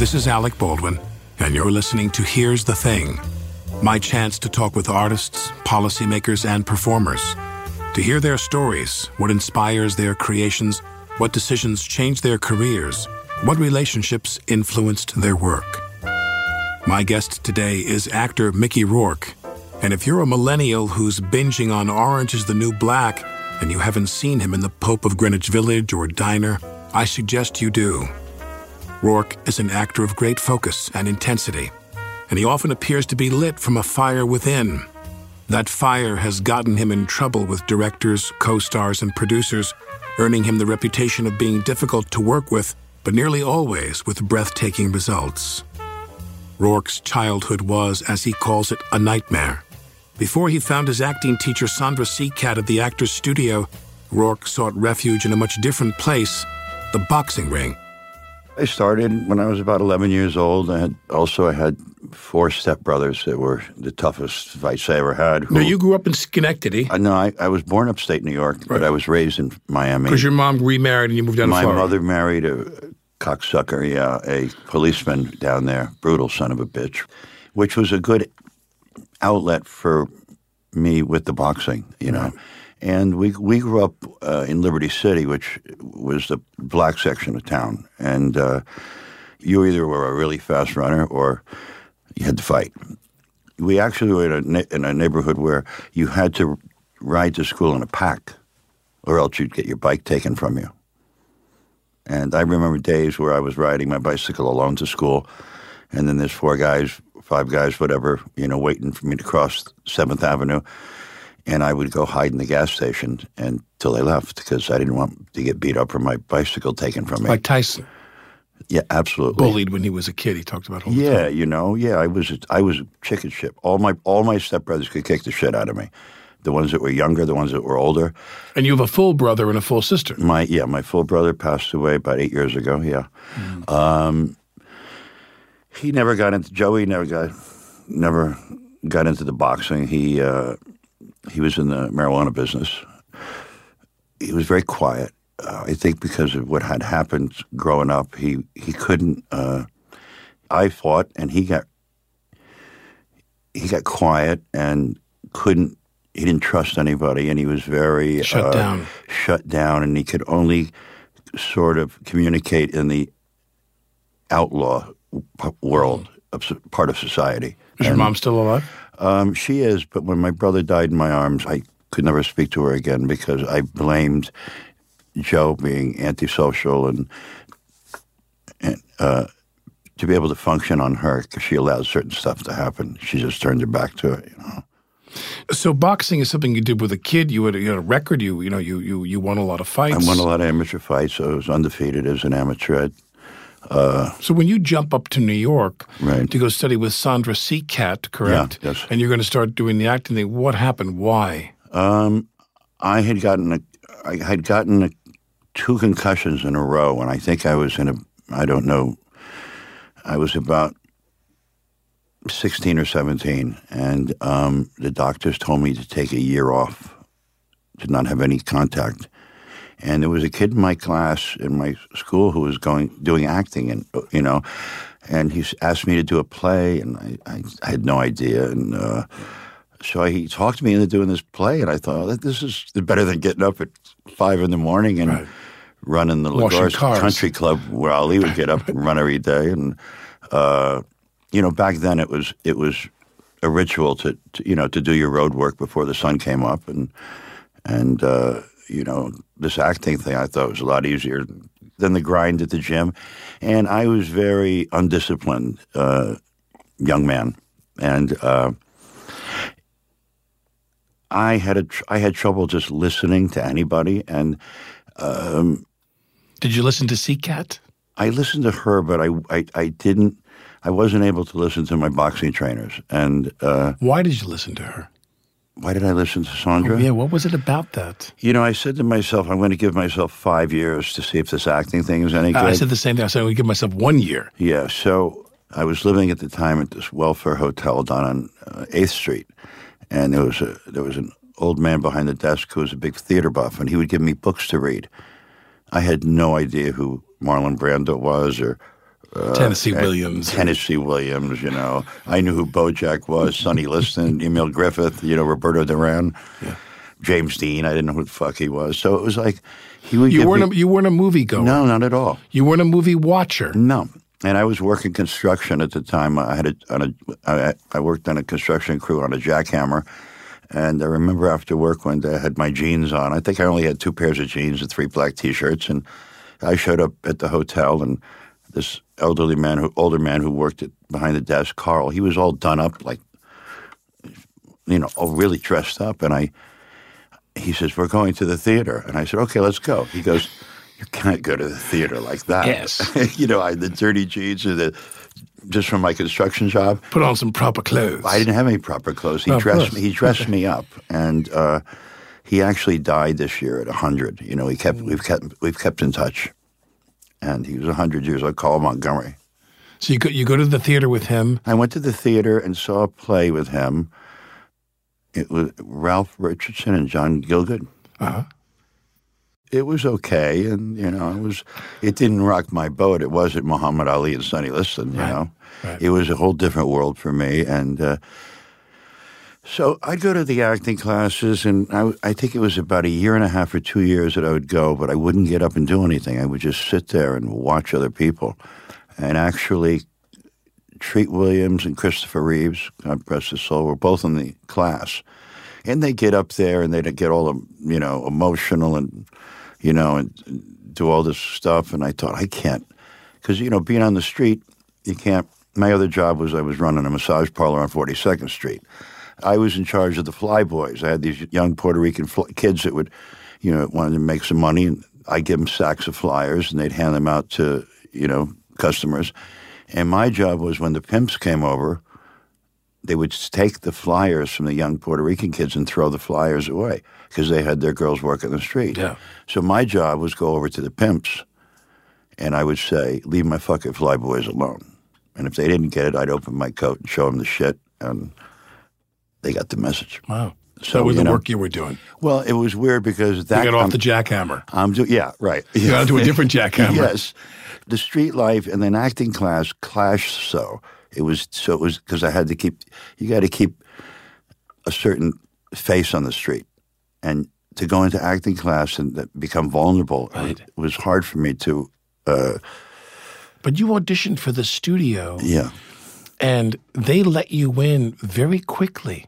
This is Alec Baldwin, and you're listening to Here's the Thing my chance to talk with artists, policymakers, and performers. To hear their stories, what inspires their creations, what decisions changed their careers, what relationships influenced their work. My guest today is actor Mickey Rourke. And if you're a millennial who's binging on Orange is the New Black and you haven't seen him in The Pope of Greenwich Village or Diner, I suggest you do. Rourke is an actor of great focus and intensity and he often appears to be lit from a fire within. That fire has gotten him in trouble with directors, co stars, and producers, earning him the reputation of being difficult to work with, but nearly always with breathtaking results. Rourke's childhood was, as he calls it, a nightmare. Before he found his acting teacher Sandra Seacat at the Actors Studio, Rourke sought refuge in a much different place the boxing ring. I started when I was about 11 years old. I had also I had four stepbrothers that were the toughest fights I ever had. Who, no, you grew up in Schenectady. Uh, no, I, I was born upstate New York, right. but I was raised in Miami. Because your mom remarried and you moved down My to Florida. My mother married a cocksucker, yeah, a policeman down there, brutal son of a bitch, which was a good outlet for me with the boxing, you know. Right. And we we grew up uh, in Liberty City, which was the black section of town, and uh, you either were a really fast runner or you had to fight. We actually were in a, in a neighborhood where you had to ride to school in a pack, or else you'd get your bike taken from you. And I remember days where I was riding my bicycle alone to school, and then there's four guys, five guys, whatever, you know, waiting for me to cross Seventh Avenue, and I would go hide in the gas station until they left because I didn't want to get beat up or my bicycle taken from me. Like Tyson. Yeah, absolutely. Bullied when he was a kid. He talked about. All yeah, you know, yeah, I was I was a chicken shit. All my all my stepbrothers could kick the shit out of me. The ones that were younger, the ones that were older. And you have a full brother and a full sister. My yeah, my full brother passed away about eight years ago. Yeah, mm. um, he never got into Joey. Never got never got into the boxing. He uh, he was in the marijuana business. He was very quiet uh, I think because of what had happened growing up, he he couldn't. Uh, I fought, and he got he got quiet and couldn't. He didn't trust anybody, and he was very shut uh, down. Shut down, and he could only sort of communicate in the outlaw world of part of society. Is and, your mom still alive? Um, she is, but when my brother died in my arms, I could never speak to her again because I blamed Joe being antisocial and and uh, to be able to function on her because she allowed certain stuff to happen. She just turned her back to it, you know. So boxing is something you did with a kid. You had, you had a record. You you know you, you you won a lot of fights. I won a lot of amateur fights. I was undefeated as an amateur. Uh, so when you jump up to New York right. to go study with Sandra Seacat, correct? Yeah, yes. And you're going to start doing the acting thing. What happened? Why? Um, I had gotten a, I had gotten a two concussions in a row, and I think I was in a, I don't know, I was about 16 or 17, and um, the doctors told me to take a year off, to not have any contact. And there was a kid in my class in my school who was going doing acting, and you know, and he asked me to do a play, and I, I, I had no idea, and uh, so he talked me into doing this play, and I thought oh, this is better than getting up at five in the morning and right. running the La Gorce Country Club where Ali would get up and run every day. And uh, you know, back then it was it was a ritual to, to you know to do your road work before the sun came up, and and uh, you know this acting thing I thought was a lot easier than the grind at the gym, and I was very undisciplined uh, young man, and. Uh, I had a tr- I had trouble just listening to anybody, and Did you listen to Seacat? I listened to her, but I, I, I didn't. I wasn't able to listen to my boxing trainers. And uh, Why did you listen to her? Why did I listen to Sandra? Oh, Yeah, what was it about that? You know, I said to myself, I'm going to give myself five years to see if this acting thing is any good. Uh, I said the same thing. I said, I would give myself one year. Yeah, so I was living at the time at this welfare hotel down on uh, Eighth Street, and there was a there was an old man behind the desk who was a big theater buff, and he would give me books to read. I had no idea who Marlon Brando was or Tennessee uh, Williams. Tennessee Williams. You know, I knew who Beau Jack was, Sonny Liston, Emil Griffith. You know, Roberto Duran, James Dean. I didn't know who the fuck he was. So it was like he would. You weren't me, a, you weren't a movie goer. no, not at all. You weren't a movie watcher. No. And I was working construction at the time. I had a, on a I, I worked on a construction crew on a jackhammer, and I remember after work one day I had my jeans on. I think I only had two pairs of jeans and three black T-shirts, and I showed up at the hotel, and this elderly man, who older man who worked at, behind the desk, Carl, he was all done up like, you know, all really dressed up, and I. He says, "We're going to the theater," and I said, "Okay, let's go." He goes, "You can't go to the theater like that." Yes. you know, I had the dirty jeans and the just from my construction job. Put on some proper clothes. I didn't have any proper clothes. He dressed me. He dressed me up, and uh, he actually died this year at hundred. You know, he kept we've kept we've kept in touch, and he was hundred years old. Carl Montgomery. So you go, you go to the theater with him. I went to the theater and saw a play with him. It was Ralph Richardson and John Gielgud. Uh-huh. It was okay, and you know, it was. It didn't rock my boat. It wasn't Muhammad Ali and Sonny Liston. You Right, know, right. it was a whole different world for me, and uh, so I'd go to the acting classes, and I, I think it was about a year and a half or two years that I would go, but I wouldn't get up and do anything. I would just sit there and watch other people, and actually Treat Williams and Christopher Reeves, God bless his soul, were both in the class. And they get up there and they'd get all, you know, emotional and, you know, and, and do all this stuff. And I thought, I can't. Because, you know, being on the street, you can't. My other job was I was running a massage parlor on 42nd Street. I was in charge of the fly boys. I had these young Puerto Rican fl- kids that would, you know, wanted to make some money. And I'd give them sacks of flyers and they'd hand them out to, you know, customers. And my job was when the pimps came over, they would take the flyers from the young Puerto Rican kids and throw the flyers away because they had their girls working on the street. Yeah. So my job was go over to the pimps and I would say, leave my fucking fly boys alone. And if they didn't get it, I'd open my coat and show them the shit. And they got the message. Wow. So So, the know- work you were doing. Well, it was weird because that You got off I'm- the jackhammer. I'm do- yeah, right. You got into a different jackhammer. yes, the street life and then acting class clashed. So it was so it was because I had to keep. You got to keep a certain face on the street, and to go into acting class and become vulnerable Right. it was hard for me to. Uh, But you auditioned for the studio, yeah, and they let you in very quickly.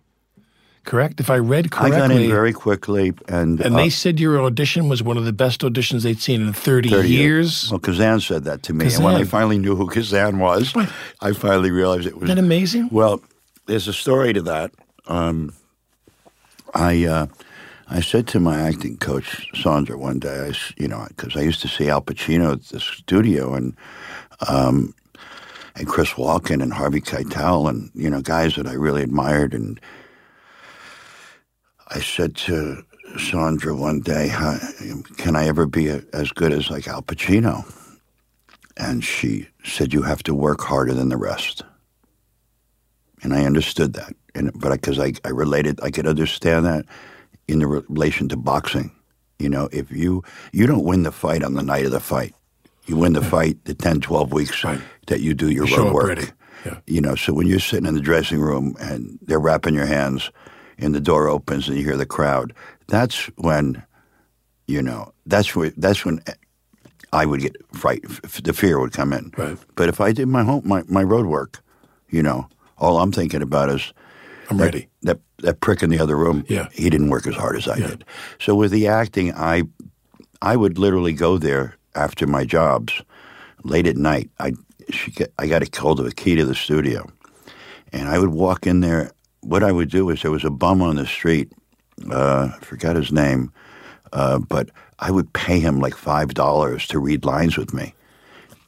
Correct? If I read correctly, I got in very quickly, and and uh, they said your audition was one of the best auditions they'd seen in 30, 30 years. Well, Kazan said that to me, and when I finally knew who Kazan was, what? I finally realized it was Isn't that amazing? Well, there's a story to that. Um, I uh, I said to my acting coach Sandra one day, I you know, because I used to see Al Pacino at the studio and um, and Chris Walken and Harvey Keitel and you know guys that I really admired, and I said to Sandra one day, "Can I ever be a, as good as like Al Pacino?" And she said, "You have to work harder than the rest." and I understood that. And but because I, I related, I could understand that in the relation to boxing. You know, if you you don't win the fight on the night of the fight, you win the fight the 10, 12 weeks Right. that you do your You road work. Yeah. You know, so when you're sitting in the dressing room and they're wrapping your hands, and the door opens and you hear the crowd, that's when, you know, that's where that's when I would get fright. f- The fear would come in. Right. But if I did my home, my, my road work, You know, all I'm thinking about is I'm that, ready. That that prick in the other room. Yeah. he didn't work as hard as I Yeah. did. So with the acting, I I would literally go there after my jobs, late at night. I she I got a hold of a key to the studio, and I would walk in there. What I would do is there was a bum on the street. Uh, I his name, uh, but I would pay him like five dollars to read lines with me.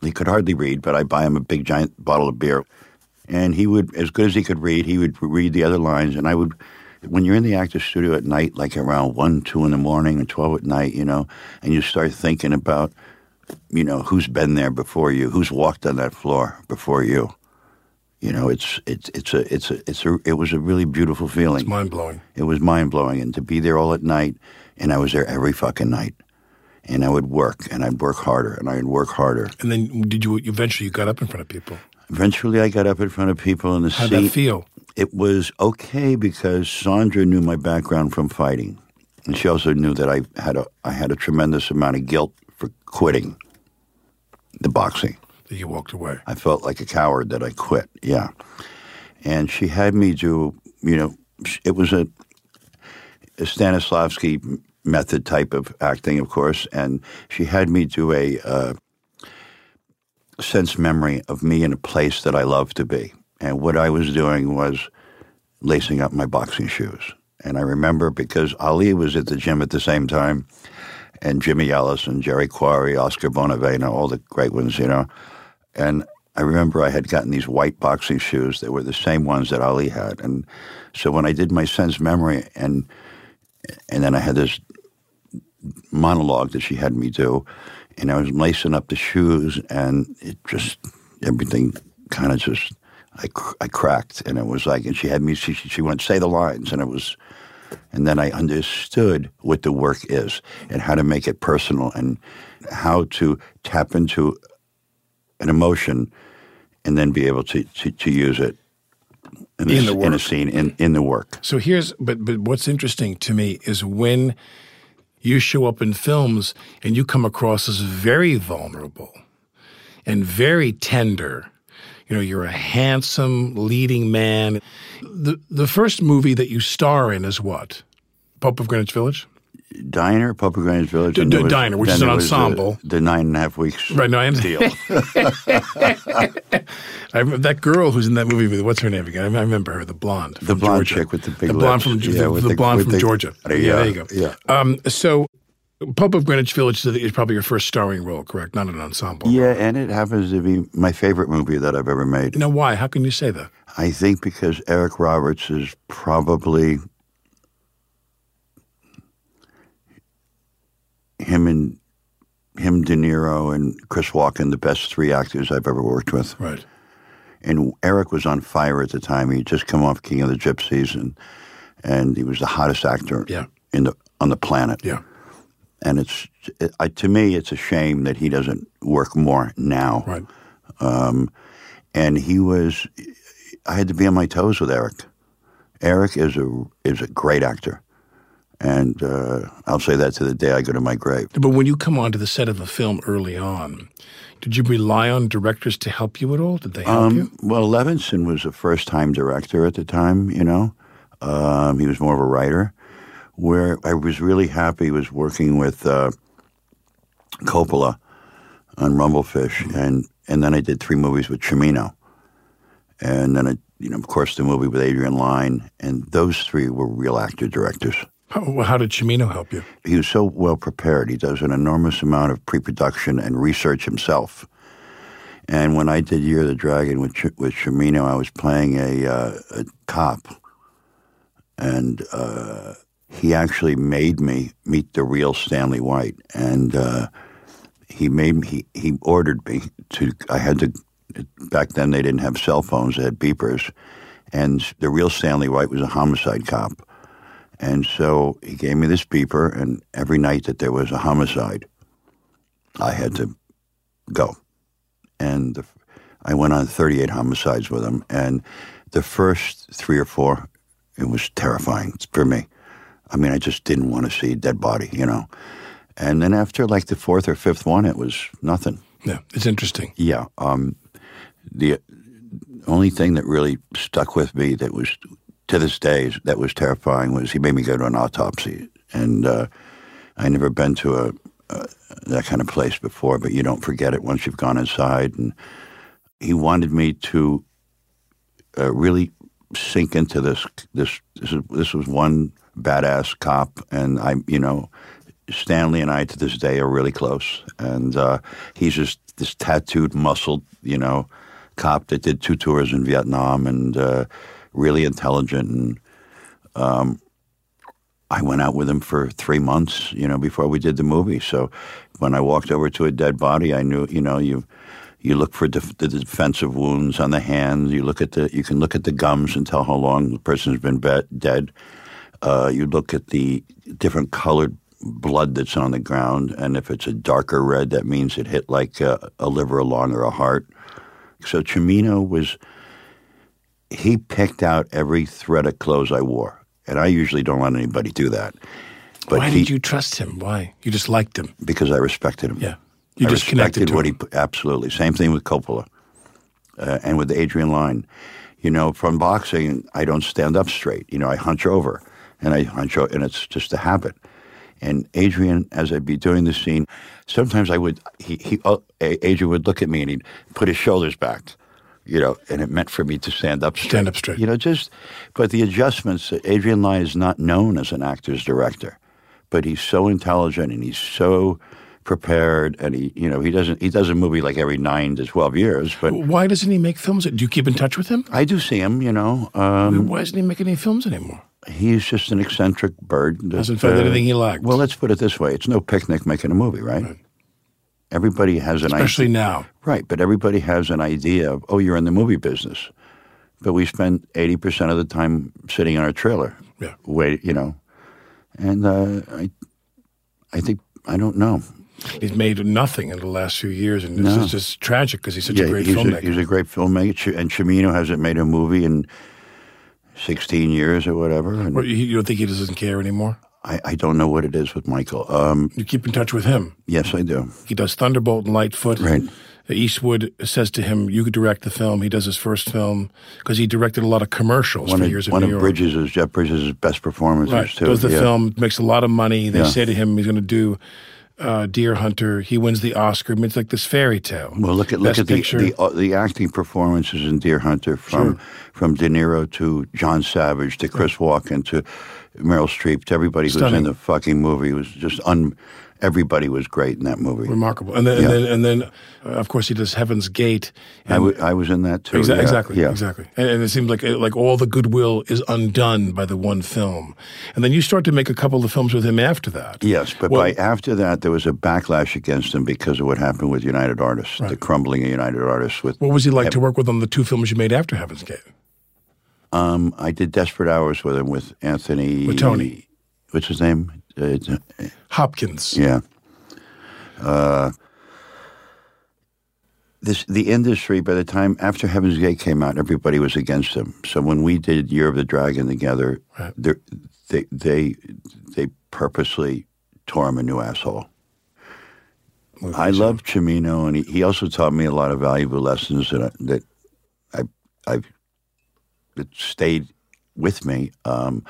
He could hardly read, but I'd buy him a big giant bottle of beer, and he would, as good as he could read, he would read the other lines, and I would. When you're in the actor's studio at night, like around one, two in the morning, or twelve at night, you know, and you start thinking about, you know, who's been there before you, who's walked on that floor before you. You know, it's it's it's a it's a it's a it was a really beautiful feeling. It's mind blowing. It was mind blowing, and to be there all at night, and I was there every fucking night, and I would work, and I'd work harder, and I'd work harder. And then did you eventually you got up in front of people? Eventually, I got up in front of people in the How'd seat. that feel? It was okay because Sandra knew my background from fighting, and she also knew that I had a I had a tremendous amount of guilt for quitting the boxing. That you walked away. I felt like a coward that I quit. Yeah, and she had me do. You know, it was a, a Stanislavski method type of acting, of course, and she had me do a uh, sense memory of me in a place that I love to be. And what I was doing was lacing up my boxing shoes. And I remember because Ali was at the gym at the same time, and Jimmy Ellis and Jerry Quarry, Oscar Bonavena, all the great ones, you know. And I remember I had gotten these white boxing shoes that were the same ones that Ali had. And so when I did my sense memory and and then I had this monologue that she had me do, and I was lacing up the shoes, and it just everything kind of just I, I cracked, and it was like, and she had me. She she went say the lines, and it was, and then I understood what the work is and how to make it personal and how to tap into an emotion, and then be able to to, to use it in, In a, the in a scene in in the work. So here's but but what's interesting to me is when you show up in films and you come across as very vulnerable and very tender. You know, you're a handsome leading man. The the first movie that you star in is what? Pope of Greenwich Village? Diner, Papa Greenwich Village, D- was- Diner, which is an there was the- ensemble. The, nine and a half weeks Right, no, I deal. I remember that girl who's in that movie with what's her name again? I remember her, the blonde. The blonde Georgia. chick with the big The blonde lips. from Yeah, the, the the- blonde from the- Georgia. Yeah, yeah, there you go. yeah. Um, so Pope of Greenwich Village is probably your first starring role, correct? Not an ensemble. yeah, and it happens to be my favorite movie that I've ever made. Now, why? How can you say that? I think because Eric Roberts is probably him and him, De Niro, and Chris Walken, the best three actors I've ever worked with. Right. and Eric was on fire at the time. He'd just come off King of the Gypsies, and and he was the hottest actor Yeah. in the on the planet. Yeah. And it's it, I, to me, it's a shame that he doesn't work more now. Right. Um, and he was, I had to be on my toes with Eric. Eric is a is a great actor, and uh, I'll say that to the day I go to my grave. But when you come onto the set of a film early on, did you rely on directors to help you at all? Did they help you? Um, well, Levinson was a first time director at the time, you know. Um, he was more of a writer. Where I was really happy was working with uh, Coppola on Rumblefish, and, and then I did three movies with Cimino. And then, I, you know, of course, the movie with Adrian Lyne, and those three were real actor directors. How, how did Cimino help you? He was so well prepared. He does an enormous amount of pre-production and research himself. And when I did Year of the Dragon with Ch- with Cimino, I was playing a, uh, a cop, and uh, he actually made me meet the real Stanley White, and uh, he made me, he he ordered me to. I had to. Back then, they didn't have cell phones; they had beepers, and the real Stanley White was a homicide cop. And so he gave me this beeper, and every night that there was a homicide, I had to go. And the, I went on 38 homicides with him. And the first three or four, it was terrifying for me. I mean, I just didn't want to see a dead body, you know. And then after like the fourth or fifth one, it was nothing. Yeah, it's interesting. Yeah. Um, the only thing that really stuck with me that was to this day that was terrifying was he made me go to an autopsy, and uh, I never been to a, a that kind of place before, but you don't forget it once you've gone inside. And he wanted me to uh, really sink into this. This this, is, this was one badass cop, and I, you know, Stanley and I to this day are really close, and uh, he's just this tattooed, muscled, you know, cop that did two tours in Vietnam and uh, really intelligent. And um, I went out with him for three months, you know, before we did the movie. So when I walked over to a dead body, I knew, you know, you you look for def- the defensive wounds on the hands. You look at the you can look at the gums and tell how long the person's been be- dead. Uh, you look at the different colored blood that's on the ground, and if it's a darker red, that means it hit like a, a liver along or a heart. So Cimino was he picked out every thread of clothes I wore, and I usually don't let anybody do that. But why he, did you trust him? Why you just liked him? Because I respected him. Yeah, you I just connected what him. he absolutely. Same thing with Coppola, uh, and with the Adrian Lyne. You know, from boxing, I don't stand up straight. You know, I hunch over, and I hunch over, and it's just a habit. And Adrian, as I'd be doing the scene, sometimes I would he, he uh, Adrian would look at me and he'd put his shoulders back, you know, and it meant for me to stand up straight. Stand up straight. You know, just but the adjustments. Adrian Lyne is not known as an actor's director, but he's so intelligent and he's so prepared and he you know he doesn't he does a movie like every nine to 12 years but why doesn't he make films do you keep in touch with him i do see him you know um, why isn't he making any films anymore he's just an eccentric bird. That, Hasn't found uh, anything he likes. Well, let's put it this way: it's no picnic making a movie, right? right. Everybody has an especially idea. now, right? But everybody has an idea of, oh, you're in the movie business, but we spend eighty percent of the time sitting in our trailer, yeah, wait, you know, and uh, I, I think I don't know. He's made nothing in the last few years, and this no. is just tragic because he's such yeah, a great he's filmmaker. A, he's a great filmmaker, and Cimino hasn't made a movie in 16 years or whatever. And well, you don't think he doesn't care anymore? I, I don't know what it is with Michael. Um, you keep in touch with him? Yes, I do. He does Thunderbolt and Lightfoot. Right. Eastwood says to him, "You could direct the film." He does his first film because he directed a lot of commercials one for of, years in one New of York. Bridges is Jeff Bridges' best performances right. too. Does the yeah. film makes a lot of money? They Yeah. say to him, he's going to do uh, Deer Hunter. He wins the Oscar. I mean, it's like this fairy tale. Well, look at look at the Picture. the, uh, the acting performances in Deer Hunter from Sure. from De Niro to John Savage to Chris Walken to Meryl Streep to everybody who was in the fucking movie It was just un. Everybody was great in that movie. remarkable. And then, Yeah. and then, and then uh, of course, he does Heaven's Gate. I, w- I was in that too. Exa- yeah, exactly, Yeah. exactly. And, and it seems like like all the goodwill is undone by the one film, and then you start to make a couple of films with him after that. Yes, but Well- by after that, there was a backlash against him because of what happened with United Artists, the crumbling of United Artists. With What was he like to work with on the two films you made after Heaven's Gate? um, I did Desperate Hours with him with Anthony. With Tony. What's his name? Uh, it's, Hopkins. Yeah. Uh, this the industry by the time after Heaven's Gate came out, everybody was against him. So when we did Year of the Dragon together, Right. they they they purposely tore him a new asshole. I love Cimino, and he, he also taught me a lot of valuable lessons that I, that I I've that stayed with me. Um,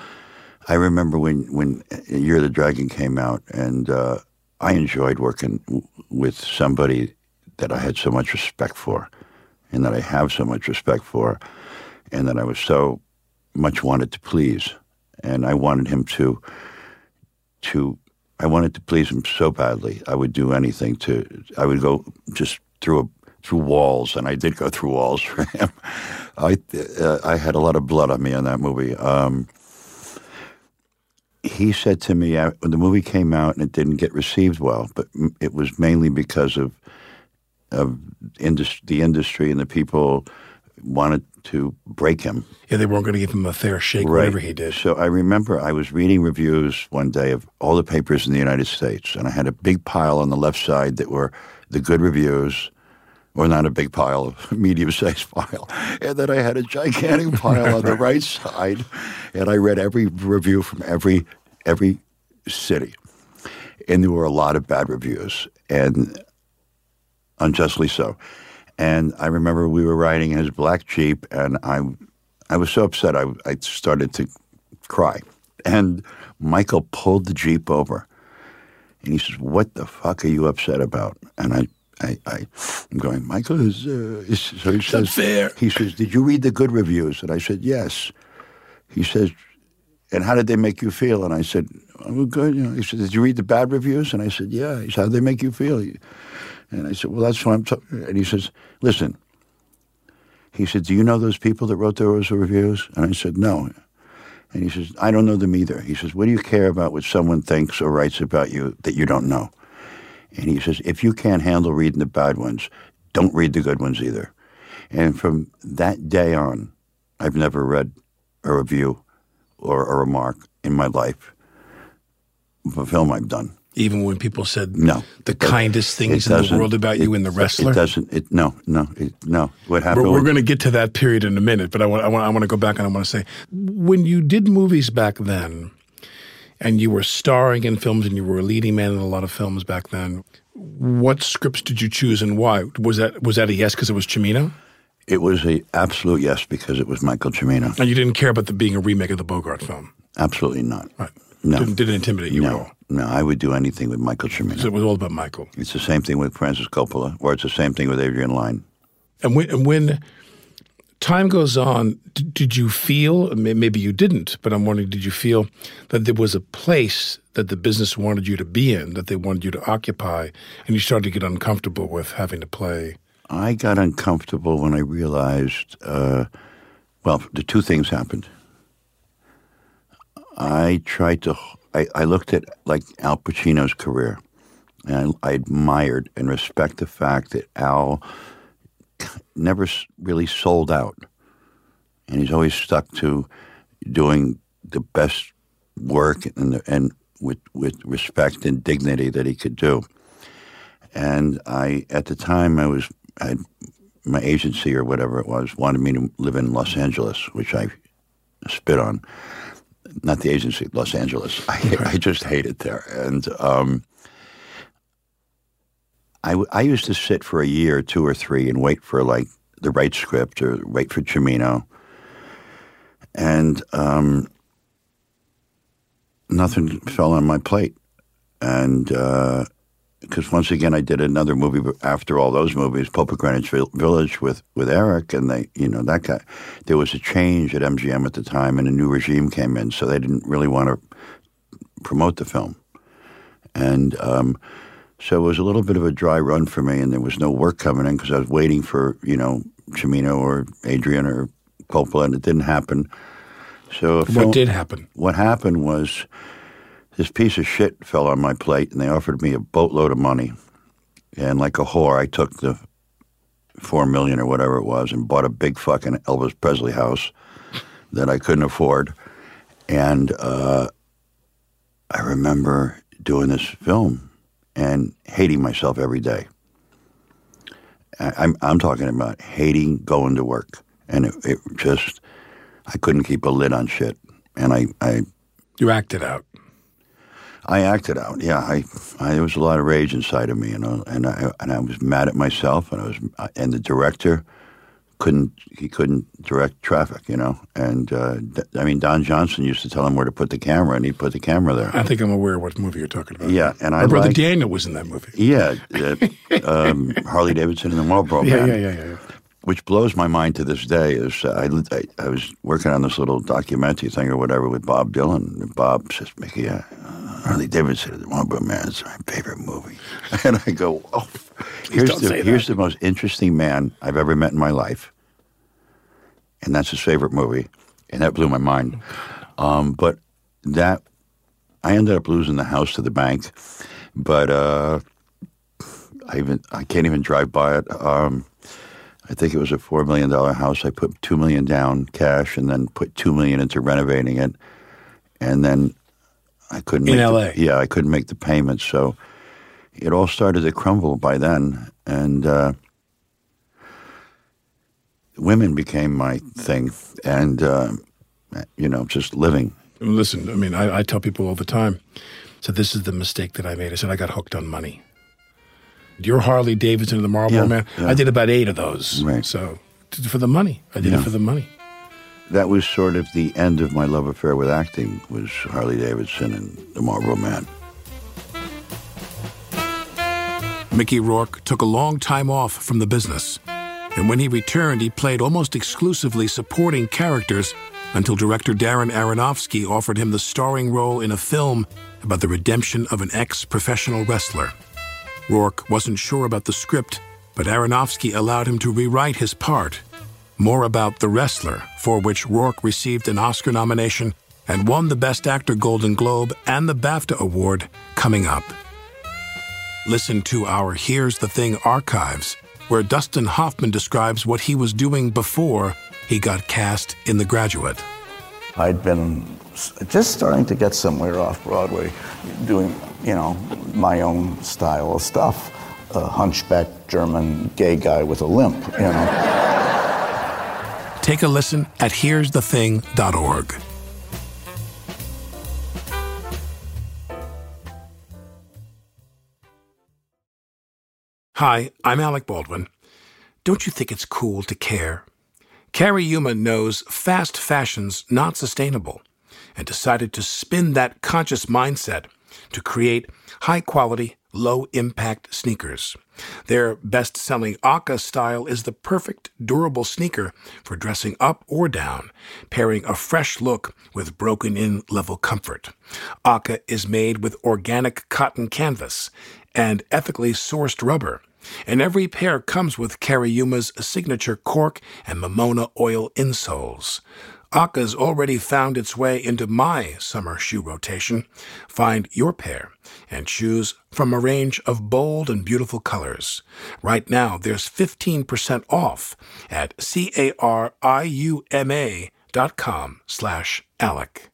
I remember when when Year of the Dragon came out, and uh, I enjoyed working with somebody that I had so much respect for, and that I have so much respect for, and that I was so much wanted to please, and I wanted him to to I wanted to please him so badly. I would do anything to. I would go just through a, through walls, and I did go through walls for him. I uh, I had a lot of blood on me on that movie. Um, he said to me uh, when the movie came out and it didn't get received well, but m- it was mainly because of of indus- the industry and the people wanted to break him. Yeah, they weren't going to give him a fair shake, whatever he did. So I remember I was reading reviews one day of all the papers in the United States, and I had a big pile on the left side that were the good reviews, or not a big pile, a medium-sized pile, and then I had a gigantic pile on the right side, and I read every review from every every city, and there were a lot of bad reviews, and unjustly so. And I remember we were riding in his black Jeep, and I, I was so upset I, I started to cry. And Michael pulled the Jeep over, and he says, "What the fuck are you upset about?" And I, I, I am going, Michael is. Uh, is so he says, fair. He says, "Did you read the good reviews?" And I said, "Yes." He says, "And how did they make you feel?" And I said, "Oh, good." You know, he said, "Did you read the bad reviews?" And I said, "Yeah." He said, "How did they make you feel?" And I said, "Well, that's what I'm." talking." And he says, "Listen." He said, "Do you know those people that wrote those reviews?" And I said, "No." And he says, "I don't know them either." He says, "What do you care about what someone thinks or writes about you that you don't know?" And he says, "If you can't handle reading the bad ones, don't read the good ones either." And from that day on, I've never read a review or a remark in my life of a film I've done. Even when people said No. the kindest things It in the world about you in The Wrestler. It doesn't. It no, no, it, no. What happened? We're, we're going to get to that period in a minute, but I want, I want I want to go back and I want to say when you did movies back then, and you were starring in films and you were a leading man in a lot of films back then. What scripts did you choose and why? Was that was that a yes because it was Cimino, It was a absolute yes because it was Michael Cimino. and you didn't care about the being a remake of the Bogart film? Absolutely not. Right? No. Didn't, didn't intimidate you at No, all. no. I would do anything with Michael Cimino. So it was all about Michael. it's the same thing with Francis Coppola, or it's the same thing with Adrian Lyne. And when, and when time goes on, did you feel, maybe you didn't, but I'm wondering, did you feel that there was a place that the business wanted you to be in, that they wanted you to occupy, and you started to get uncomfortable with having to play? I got uncomfortable when I realized, uh, well, the two things happened. I tried to, I, I looked at like Al Pacino's career, and I, I admired and respect the fact that Al never really sold out, and he's always stuck to doing the best work and and with with respect and dignity that he could do. And I, at the time, I was, I, my agency or whatever it was wanted me to live in Los Angeles, which I spit on. Not the agency, Los Angeles. I, I just hate it there. And um, I, I used to sit for a year, two or three, and wait for like the right script or wait for Cimino. And um, nothing fell on my plate. And because once again, I did another movie after all those movies, Pope of Greenwich Village with, with Eric, and they, you know, that guy. There was a change at MGM at the time, and a new regime came in, so they didn't really want to promote the film. And um, so it was a little bit of a dry run for me, and there was no work coming in because I was waiting for, you know, Cimino or Adrian or Coppola, and it didn't happen. So film- What did happen? what happened was this piece of shit fell on my plate and they offered me a boatload of money. And like a whore, I took the four million or whatever it was and bought a big fucking Elvis Presley house that I couldn't afford. And uh, I remember doing this film and hating myself every day. I- I'm, I'm talking about hating going to work. And it, it just, I couldn't keep a lid on shit. And I, I You acted out. I acted out. Yeah, I, I there was a lot of rage inside of me, you know, and I and I was mad at myself, and I was uh, and the director couldn't he couldn't direct traffic, you know, and uh, I mean Don Johnson used to tell him where to put the camera, and he'd put the camera there. I think I'm aware of what movie you're talking about. Yeah, and I My brother liked- Daniel was in that movie. Yeah, uh, um, Harley Davidson and the Marlboro Yeah, Man. yeah, yeah, yeah. yeah. which blows my mind to this day is uh, I, I, I was working on this little documentary thing or whatever with Bob Dylan. And Bob says, Mickey, uh, Harley Davidson, and The Marlboro Man is my favorite movie. And I go, oh, here's, the, here's the most interesting man I've ever met in my life. And that's his favorite movie. And that blew my mind. Um, but that, I ended up losing the house to the bank. But uh, I even I can't even drive by it. Um, I think it was a four million dollar house. I put two million down cash, and then put two million into renovating it, and then I couldn't. In make the- LA? yeah, I couldn't make the payments, so it all started to crumble by then, and uh, women became my thing, and uh, you know, just living. Listen, I mean, I, I tell people all the time. So this is the mistake that I made. I said I got hooked on money. Your Harley Davidson and the Marlboro Yeah, Man. yeah. I did about eight of those. Right. So t- for the money, I did it for the money. That was sort of the end of my love affair with acting. Was Harley Davidson and the Marlboro Man. Mickey Rourke took a long time off from the business. And when he returned, he played almost exclusively supporting characters until director Darren Aronofsky offered him the starring role in a film about the redemption of an ex professional wrestler. Rourke wasn't sure about the script, but Aronofsky allowed him to rewrite his part. More about The Wrestler, for which Rourke received an Oscar nomination and won the Best Actor Golden Globe and the BAFTA Award, coming up. Listen to our Here's the Thing archives, where Dustin Hoffman describes what he was doing before he got cast in The Graduate. I'd been just starting to get somewhere off Broadway, doing, you know, my own style of stuff. A hunchback German gay guy with a limp, you know. Take a listen at here'sthething.org. Hi, I'm Alec Baldwin. Don't you think it's cool to care? Cariuma knows fast fashion's not sustainable and decided to spin that conscious mindset to create high quality, low impact sneakers. Their best selling OCA style is the perfect durable sneaker for dressing up or down, pairing a fresh look with broken in level comfort. OCA is made with organic cotton canvas and ethically sourced rubber. And every pair comes with Cariuma's signature cork and Mamona oil insoles. OCA's already found its way into my summer shoe rotation. Find your pair and choose from a range of bold and beautiful colors. Right now, there's 15% off at C-A-R-I-U-M-A dot com slash Alec.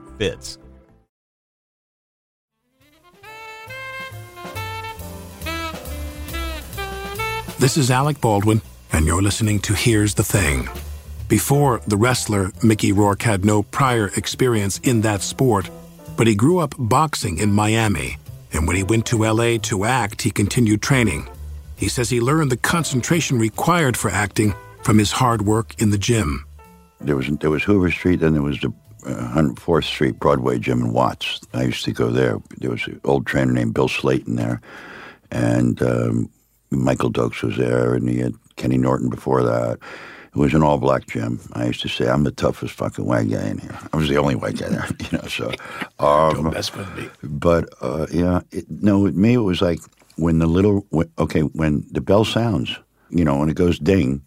fits. This is Alec Baldwin, and you're listening to Here's the Thing. Before the wrestler, Mickey Rourke had no prior experience in that sport, but he grew up boxing in Miami, and when he went to LA to act, he continued training. He says he learned the concentration required for acting from his hard work in the gym. There was there was Hoover Street, then there was the 104th Street Broadway gym in Watts. I used to go there. There was an old trainer named Bill Slayton there, and um, Michael Dokes was there, and he had Kenny Norton before that. It was an all-black gym. I used to say, "I'm the toughest fucking white guy in here." I was the only white guy there, you know. So, um, Don't mess with me. but uh, yeah, it, no, with me it was like when the little when, okay when the bell sounds, you know, when it goes ding,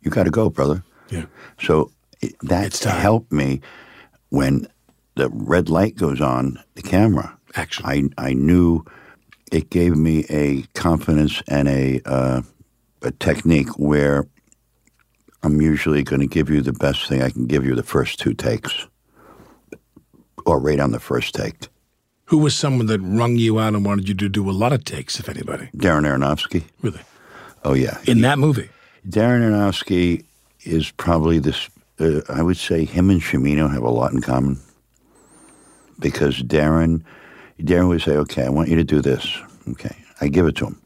you got to go, brother. Yeah. So it, that helped me when the red light goes on the camera. Action. I I knew it gave me a confidence and a uh, a technique where I'm usually going to give you the best thing I can give you the first two takes, or right on the first take. Who was someone that wrung you out and wanted you to do a lot of takes, if anybody? Darren Aronofsky. Really? Oh yeah, In that movie? Darren Aronofsky is probably this. Uh, I would say him and Cimino have a lot in common because Darren, Darren would say, "Okay, I want you to do this." Okay, I give it to him,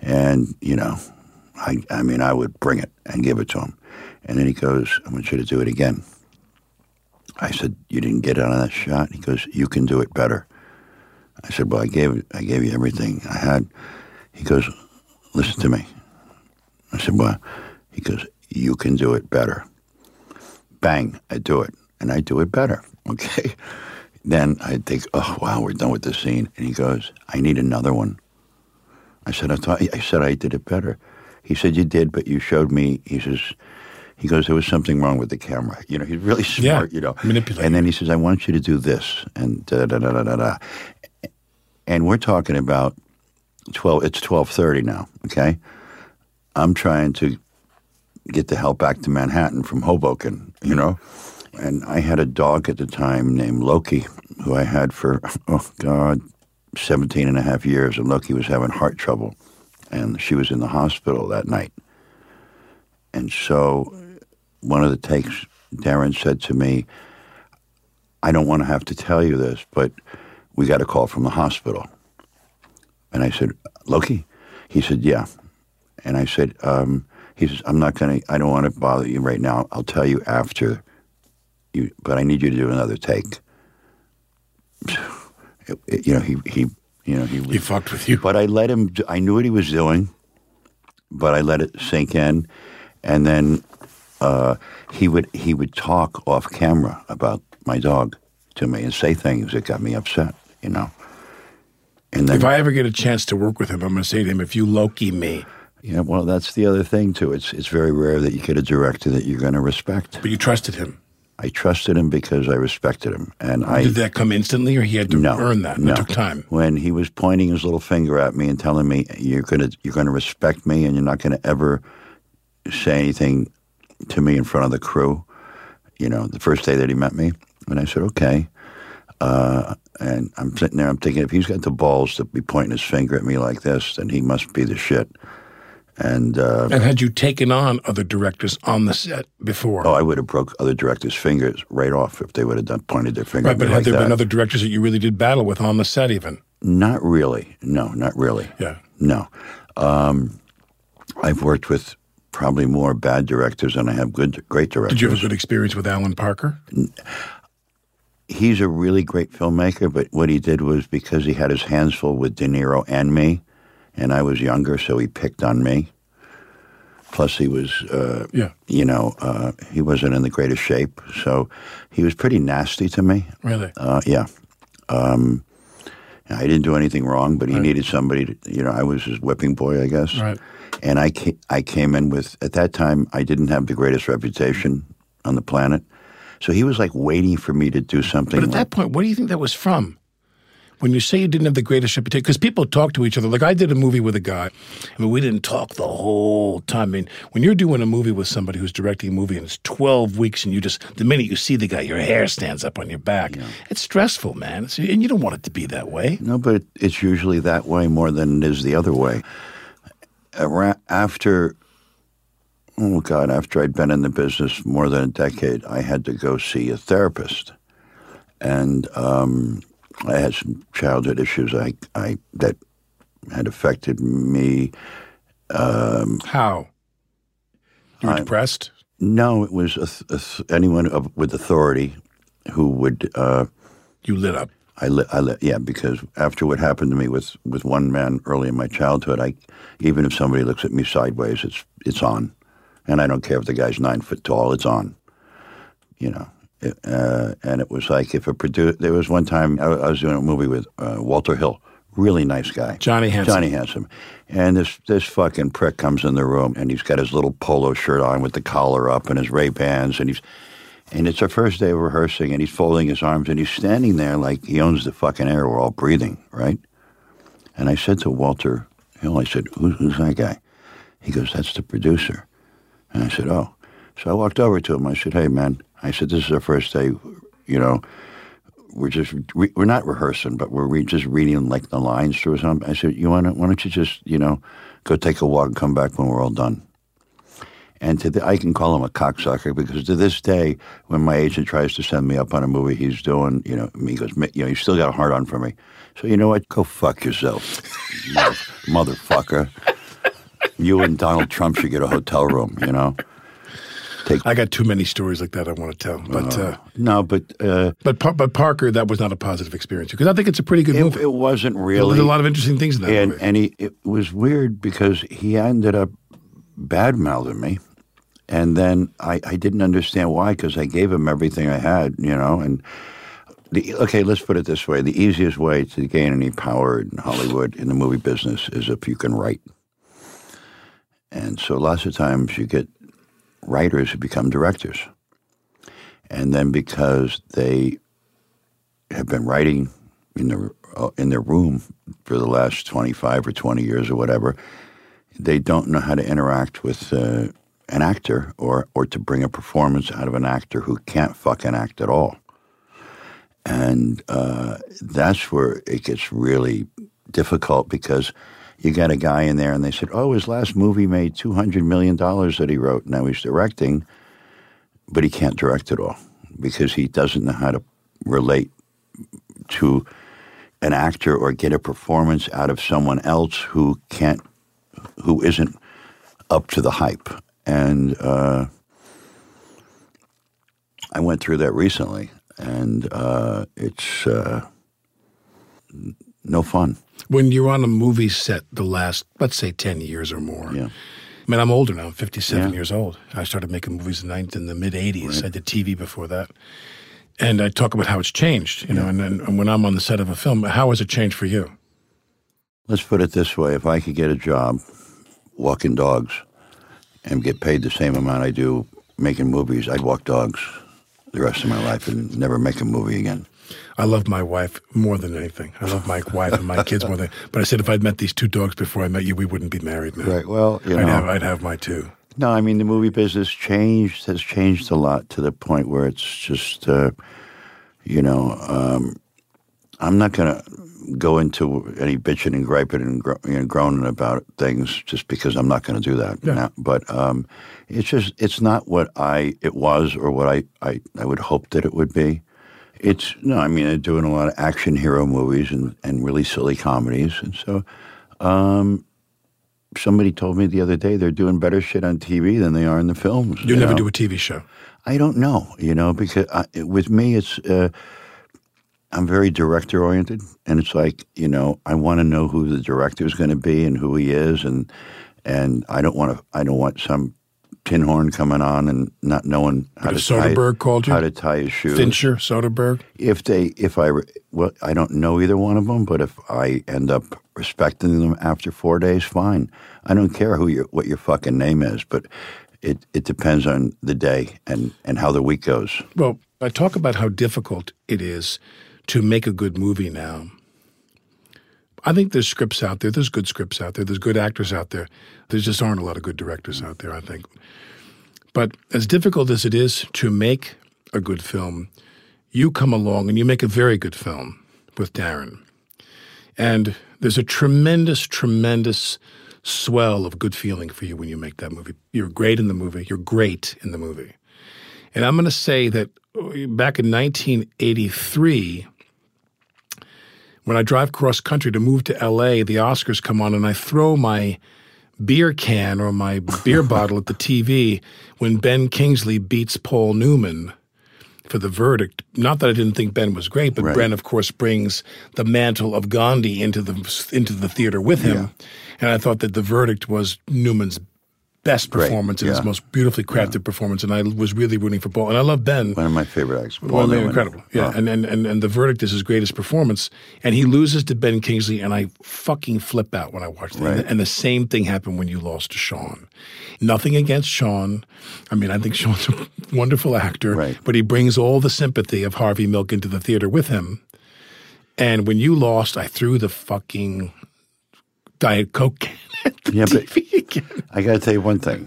and you know, I I mean, I would bring it and give it to him, and then he goes, "I want you to do it again." I said, "You didn't get it on that shot." He goes, "You can do it better." I said, "Well, I gave I gave you everything I had." He goes, listen to me. I said, what? He goes, you can do it better. Bang, I do it. And I do it better. Okay. Then I think, oh, wow, we're done with this scene. And he goes, I need another one. I said, I thought, I said I did it better. He said, you did, but you showed me, he says, he goes, there was something wrong with the camera. You know, he's really smart, Yeah, you know. manipulating. And then he says, I want you to do this. And da da da da da da. And we're talking about 12, it's 1230 now, okay? I'm trying to get the hell back to Manhattan from Hoboken, you know? And I had a dog at the time named Loki, who I had for, oh God, 17 and a half years. And Loki was having heart trouble. And she was in the hospital that night. And so one of the takes, Darren said to me, I don't want to have to tell you this, but we got a call from the hospital. And I said, Loki? He said, yeah. And I said, um, he says, I'm not going to, I don't want to bother you right now. I'll tell you after you, but I need you to do another take. It- it- you know, he, he, you know, he, He fucked with you. but I let him, do- I knew what he was doing, but I let it sink in. And then uh, he would he would talk off camera about my dog to me and say things that got me upset, you know. And then If I ever get a chance to work with him, I'm going to say to him, if you Loki me, Yeah, well, that's the other thing too. It's it's very rare that you get a director that you're going to respect. but you trusted him. I trusted him because I respected him, and I Did that come instantly or he had to no earn that? No, It took time. When he was pointing his little finger at me and telling me you're gonna you're gonna respect me and you're not gonna ever say anything to me in front of the crew. You know, the first day that he met me, and I said okay. Uh, and I'm sitting there, I'm thinking, if he's got the balls to be pointing his finger at me like this, then he must be the shit. And uh, And had you taken on other directors on the set before? Oh, I would have broke other directors' fingers right off if they would have done pointed their finger right, at me but had like there that. been other directors that you really did battle with on the set even? Not really. No, not really. Yeah. No. Um, I've worked with probably more bad directors than I have good, great directors. Did you have a good experience with Alan Parker? He's a really great filmmaker, but what he did was because he had his hands full with De Niro and me, and I was younger, so he picked on me. Plus, he was, uh, Yeah. you know, uh, he wasn't in the greatest shape, so he was pretty nasty to me. Really? Uh, yeah. Um, I didn't do anything wrong, but he needed somebody to, you know, I was his whipping boy, I guess. Right. And I, ca- I came in with, at that time, I didn't have the greatest reputation on the planet. So he was like waiting for me to do something. But at like- that point, what do you think that was from? When you say you didn't have the greatest reputation, because people talk to each other. Like I did a movie with a guy. I mean, we didn't talk the whole time. I mean, when you're doing a movie with somebody who's directing a movie and it's 12 weeks and you just, the minute you see the guy, your hair stands up on your back. It's stressful, man. It's, and you don't want it to be that way. No, but it's usually that way more than it is the other way. After, oh God, after I'd been in the business more than a decade, I had to go see a therapist, and um, I had some childhood issues I, I that had affected me. How? You were depressed? No, it was a a anyone of, with authority who would. Uh, You lit up. I, li- I li- yeah, because after what happened to me with, with one man early in my childhood, I even if somebody looks at me sideways, it's it's on, and I don't care if the guy's nine foot tall, it's on. You know, uh, and it was like if a producer. There was one time I, I was doing a movie with uh, Walter Hill, really nice guy, Johnny Handsome. Johnny Handsome, and this this fucking prick comes in the room and he's got his little polo shirt on with the collar up and his Ray Bans and he's and it's our first day of rehearsing, and he's folding his arms, and he's standing there like he owns the fucking air we're all breathing, right? And I said to Walter Hill, I said, Who, who's that guy? He goes, that's the producer. And I said, oh. So I walked over to him. I said, hey, man. I said, this is our first day, you know, we're just, re- we're not rehearsing, but we're re- just reading like the lines through something. I said, you want to, why don't you just, you know, go take a walk and come back when we're all done? And to the, I can call him a cocksucker because to this day, when my agent tries to send me up on a movie he's doing, you know, he goes, you know, you still got a heart on for me. So you know what? Go fuck yourself, mother, motherfucker. You and Donald Trump should get a hotel room, you know. Take I got too many stories like that I want to tell. But uh, no, but uh, but but Parker, that was not a positive experience because I think it's a pretty good it, movie. it wasn't really. There's a lot of interesting things in that and movie. and he it was weird because he ended up bad mouthing me, and then I I didn't understand why because I gave him everything I had, you know, and. The, okay, let's put it this way: the easiest way to gain any power in Hollywood in the movie business is if you can write. And so, lots of times you get writers who become directors, and then because they have been writing in their uh, in their room for the last twenty five or twenty years or whatever, they don't know how to interact with uh, an actor or or to bring a performance out of an actor who can't fucking act at all. And uh, that's where it gets really difficult because you got a guy in there and they said, oh, his last movie made $200 million that he wrote. Now he's directing, but he can't direct at all because he doesn't know how to relate to an actor or get a performance out of someone else who can't, who isn't up to the hype. And uh, I went through that recently, and uh, it's uh, no fun. When you're on a movie set the last, let's say, 10 years or more. Yeah. I mean, I'm older now. I'm 57 Yeah. years old. I started making movies in, the in the mid 80s. I did TV before that. And I talk about how it's changed, you know, and, then and when I'm on the set of a film, how has it changed for you? Let's put it this way: if I could get a job walking dogs and get paid the same amount I do making movies, I'd walk dogs the rest of my life and never make a movie again. I love my wife more than anything. I love my wife and my kids more than. But I said if I'd met these two dogs before I met you, we wouldn't be married, man. Right. Well, you I'd know, have, I'd have my two. No, I mean the movie business changed has changed a lot to the point where it's just, uh, you know, um, I'm not going to go into any bitching and griping and gro- you know, groaning about things just because I'm not going to do that. Yeah. Now, but um, it's just it's not what I it was or what I, I I would hope that it would be. It's no, I mean they're doing a lot of action hero movies and and really silly comedies, and so somebody told me the other day they're doing better shit on TV than they are in the films. You never know? do a TV show. I don't know, you know, because I, with me, it's uh, I'm very director oriented, and it's like you know, I want to know who the director is going to be and who he is, and and I don't want to, I don't want some tin horn coming on and not knowing how to tie, called you? how to tie his shoes. Fincher, Soderbergh. If they, if I, well, I don't know either one of them, but if I end up respecting them after four days, fine. I don't care who your what your fucking name is, but it it depends on the day and and how the week goes. Well, I talk about how difficult it is to make a good movie now. I think there's scripts out there. There's good scripts out there. There's good actors out there. There just aren't a lot of good directors out there, I think. But as difficult as it is to make a good film, you come along and you make a very good film with Darren. And there's a tremendous, tremendous swell of good feeling for you when you make that movie. You're great in the movie. You're great in the movie. And I'm going to say that uh, back in 1983, when I drive cross country to move to LA, the Oscars come on and I throw my beer can or my beer bottle at the TV when Ben Kingsley beats Paul Newman for the verdict. Not that I didn't think Ben was great, but Right. Ben, of course, brings the mantle of Gandhi into the into the theater with him, and I thought that the verdict was Newman's best Great, performance and his most beautifully crafted performance, and I was really rooting for Paul. And I love Ben. One of my favorite actors. Paul Well, Newman. incredible. Yeah, and, and and and the verdict is his greatest performance, and he loses to Ben Kingsley, and I fucking flip out when I watch that. Right. And the same thing happened when you lost to Sean. Nothing against Sean. I mean, I think Sean's a wonderful actor, Right. but he brings all the sympathy of Harvey Milk into the theater with him. And when you lost, I threw the fucking Diet Coke can at the Yeah, TV again. I got to tell you one thing.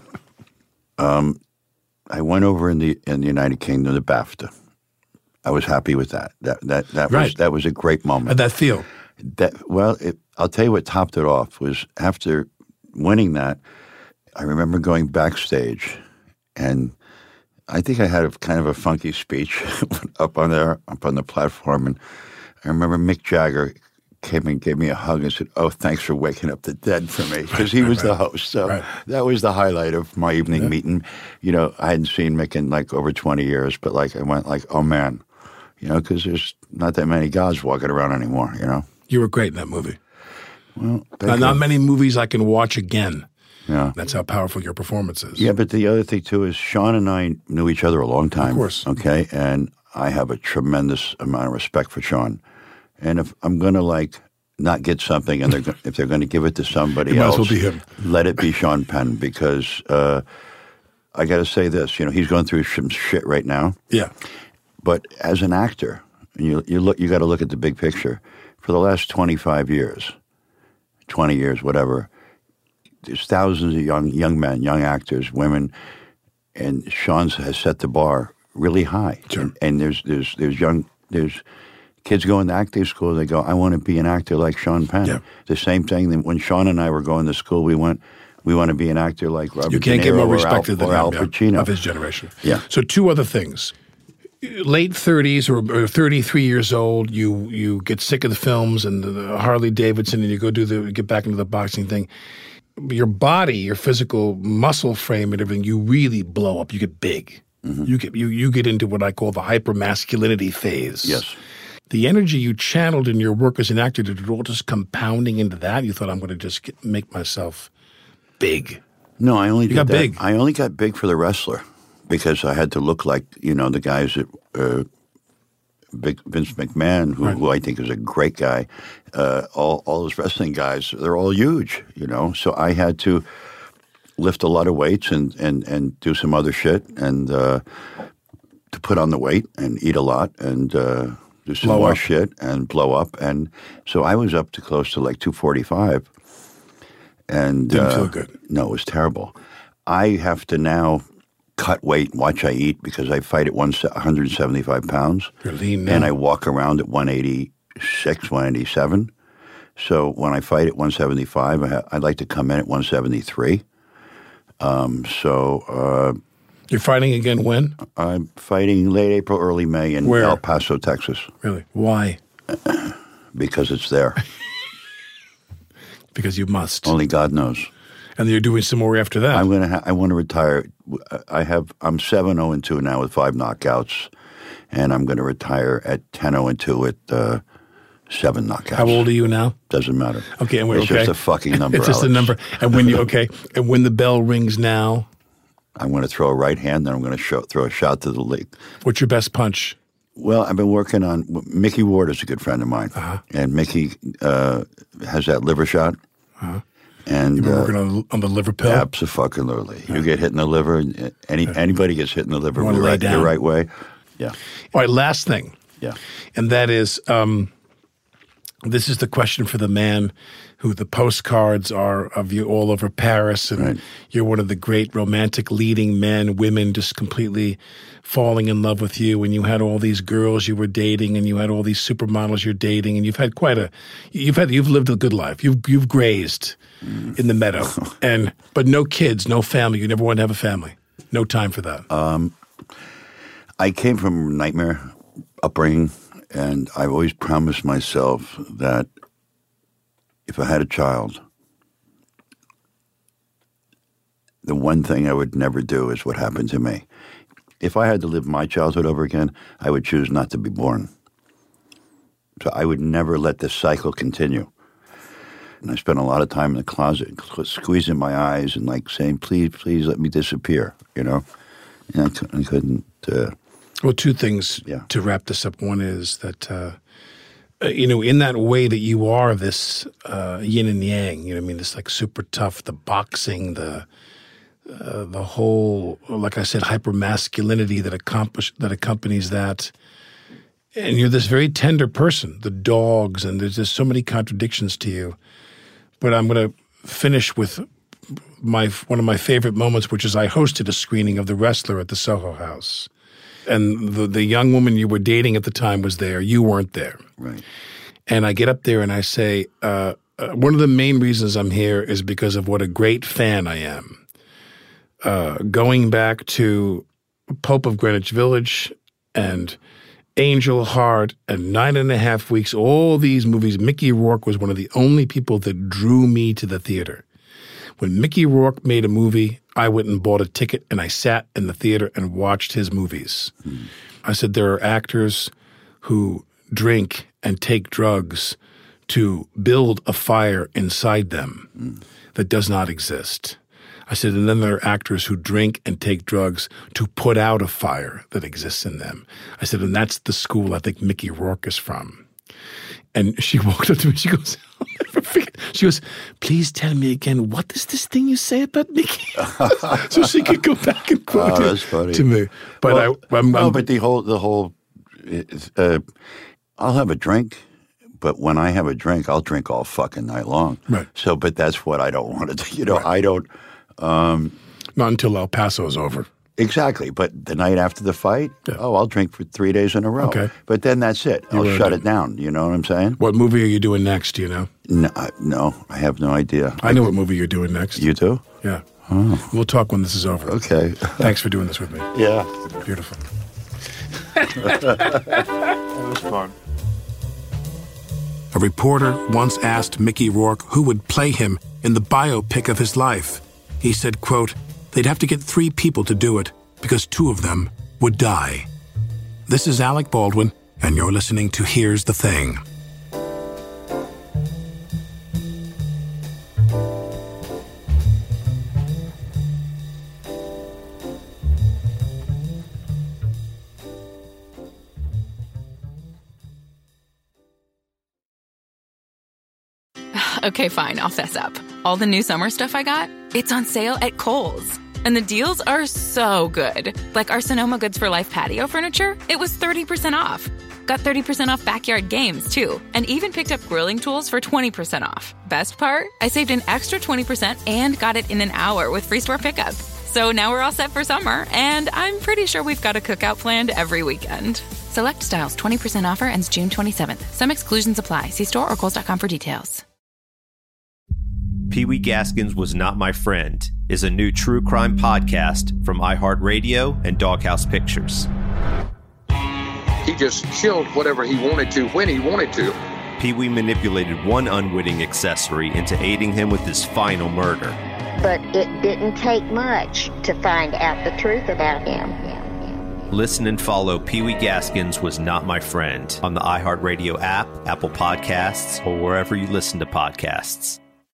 Um, I went over in the in the United Kingdom to BAFTA. I was happy with that. That that that was Right. that was a great moment. That feel? That well, it, I'll tell you what topped it off was after winning that. I remember going backstage, and I think I had a kind of a funky speech up on there, up on the platform, and I remember Mick Jagger came and gave me a hug and said, "Oh, thanks for waking up the dead for me," because he was the host. So Right. that was the highlight of my evening meeting. You know, I hadn't seen Mick in like over twenty years, but like I went like, "Oh man," you know, because there's not that many guys walking around anymore. You know, You were great in that movie. well, not you. many movies I can watch again. yeah. That's how powerful your performance is. Yeah, but the other thing too is Sean and I knew each other a long time. Of course. Okay, and I have a tremendous amount of respect for Sean. And if I'm going to like not get something, and they're go- if they're going to give it to somebody It might as else, well let it be Sean Penn because uh, I got to say this. You know, he's going through some shit right now. Yeah. But as an actor, you you look, you got to look at the big picture. For the last 25 years, 20 years, whatever, there's thousands of young young men, young actors, women, and Sean's has set the bar really high. Sure. And, and there's there's there's young there's kids go into acting school. They go, I want to be an actor like Sean Penn. Yeah. The same thing that when Sean and I were going to school, we went. We want to be an actor like Robert You can't De get Niro more or respect Al, than Al him, yeah, Pacino of his generation. Yeah. So two other things. Late 30s or, or 33 years old, you you get sick of the films and the, the Harley Davidson, and you go do the get back into the boxing thing. Your body, your physical muscle frame, and everything, you really blow up. You get big. Mm-hmm. You get you you get into what I call the hypermasculinity phase. Yes. The energy you channeled in your work as an actor did it all just compounding into that. You thought I'm going to just get, make myself big. No, I only did got that. big. I only got big for the wrestler because I had to look like you know the guys that uh, Vince McMahon, who, who I think is a great guy. Uh, all all those wrestling guys, they're all huge, you know. So I had to lift a lot of weights and and and do some other shit and uh, to put on the weight and eat a lot and. Uh, do some Blow more up. shit and blow up, and so I was up to close to like two forty five, and Didn't uh, feel good. no, it was terrible. I have to now cut weight and watch I eat because I fight at 175 pounds. You're lean And. I walk around at 186, 187. So when I fight at 175, I ha- I'd like to come in at 173. Um, so uh, You're fighting again when? I'm fighting late April, early May in Where? El Paso, Texas, Really? Why? because it's there. Because you must. Only God knows. And you're doing some more after that. I'm gonna. Ha- I want to retire. I have. I'm seven zero and two now with five knockouts, and I'm going to retire at ten zero and two with uh, seven knockouts. How old are you now? Doesn't matter. Okay, and we're it's okay. just a fucking number. It's just a number. And when you okay, and when the bell rings now, I'm going to throw a right hand, then I'm going to show, throw a shot to the leg. what's your best punch? Well, I've been working on. Micky Ward is a good friend of mine, Uh-huh. and Mickey uh, has that liver shot, and You've been uh, working on, on the liver pill. absolutely, you get hit in the liver. and Any anybody gets hit in the liver the right, the right way. Yeah, All right, last thing. yeah. And that is um, this is the question for the man who the postcards are of you all over Paris, and Right. you're one of the great romantic leading men, women just completely falling in love with you, and you had all these girls you were dating, and you had all these supermodels you're dating, and you've had quite a, you've had, you've lived a good life. You've you've grazed mm. in the meadow, and but no kids, no family. You never wanted to have a family. No time for that. Um, I came from nightmare upbringing, and I've always promised myself that if I had a child, the one thing I would never do is what happened to me. If I had to live my childhood over again, I would choose not to be born. So I would never let this cycle continue. And I spent a lot of time in the closet, squeezing my eyes and like saying, "Please, please, let me disappear," you know. And I, couldn't. Uh, Well, two things Yeah. to wrap this up. One is that, uh, you know, in that way that you are this uh, yin and yang, you know, I mean, this like super tough, the boxing, the uh, the whole, like I said, hyper masculinity that accomplish that accompanies that. And you're this very tender person. The dogs, and there's just so many contradictions to you. But I'm going to finish with my one of my favorite moments, which is I hosted a screening of The Wrestler at the Soho House, and the the young woman you were dating at the time was there. You weren't there, right. and I get up there and I say, uh, uh, one of the main reasons I'm here is because of what a great fan I am. Uh, going back to Pope of Greenwich Village and Angel Heart and Nine and a Half Weeks, all these movies, Mickey Rourke was one of the only people that drew me to the theater. When Mickey Rourke made a movie, I went and bought a ticket and I sat in the theater and watched his movies. Mm. I said, there are actors who drink and take drugs to build a fire inside them mm. that does not exist. I said, and then there are actors who drink and take drugs to put out a fire that exists in them. I said, and that's the school I think Mickey Rourke is from. And she walked up to me. She goes, she goes, please tell me again, what is this thing you say about Mickey? so she could go back and quote oh, it to me. But well, I, I'm, no, I'm, but the whole, the whole, uh, I'll have a drink but when I have a drink, I'll drink all fucking night long. Right. So, but that's what I don't want to do. You know, right. I don't. Um, Not until El Paso is over. Exactly. But the night after the fight, yeah. oh, I'll drink for three days in a row. Okay. But then that's it. I'll shut it down. You know what I'm saying? What movie are you doing next? You know? No, I, no, I have no idea. I know what movie you're doing next. You do? Yeah. Oh. We'll talk when this is over. Okay. Thanks for doing this with me. Yeah. Beautiful. that was fun. A reporter once asked Mickey Rourke who would play him in the biopic of his life. He said, quote, they'd have to get three people to do it because two of them would die. This is Alec Baldwin, and you're listening to Here's the Thing. Okay, fine, I'll fess up. All the new summer stuff I got, it's on sale at Kohl's. And the deals are so good. Like our Sonoma Goods for Life patio furniture, it was 30% off. Got 30% off backyard games, too. And even picked up grilling tools for 20% off. Best part? I saved an extra 20% and got it in an hour with free store pickup. So now we're all set for summer, and I'm pretty sure we've got a cookout planned every weekend. Select styles 20% offer ends June 27th. Some exclusions apply. See store or Kohl's.com for details. Pee Wee Gaskins Was Not My Friend is a new true crime podcast from iHeartRadio and Doghouse Pictures. He just killed whatever he wanted to when he wanted to. Pee Wee manipulated one unwitting accessory into aiding him with his final murder. But it didn't take much to find out the truth about him. Listen and follow Pee Wee Gaskins Was Not My Friend on the iHeartRadio app, Apple Podcasts, or wherever you listen to podcasts.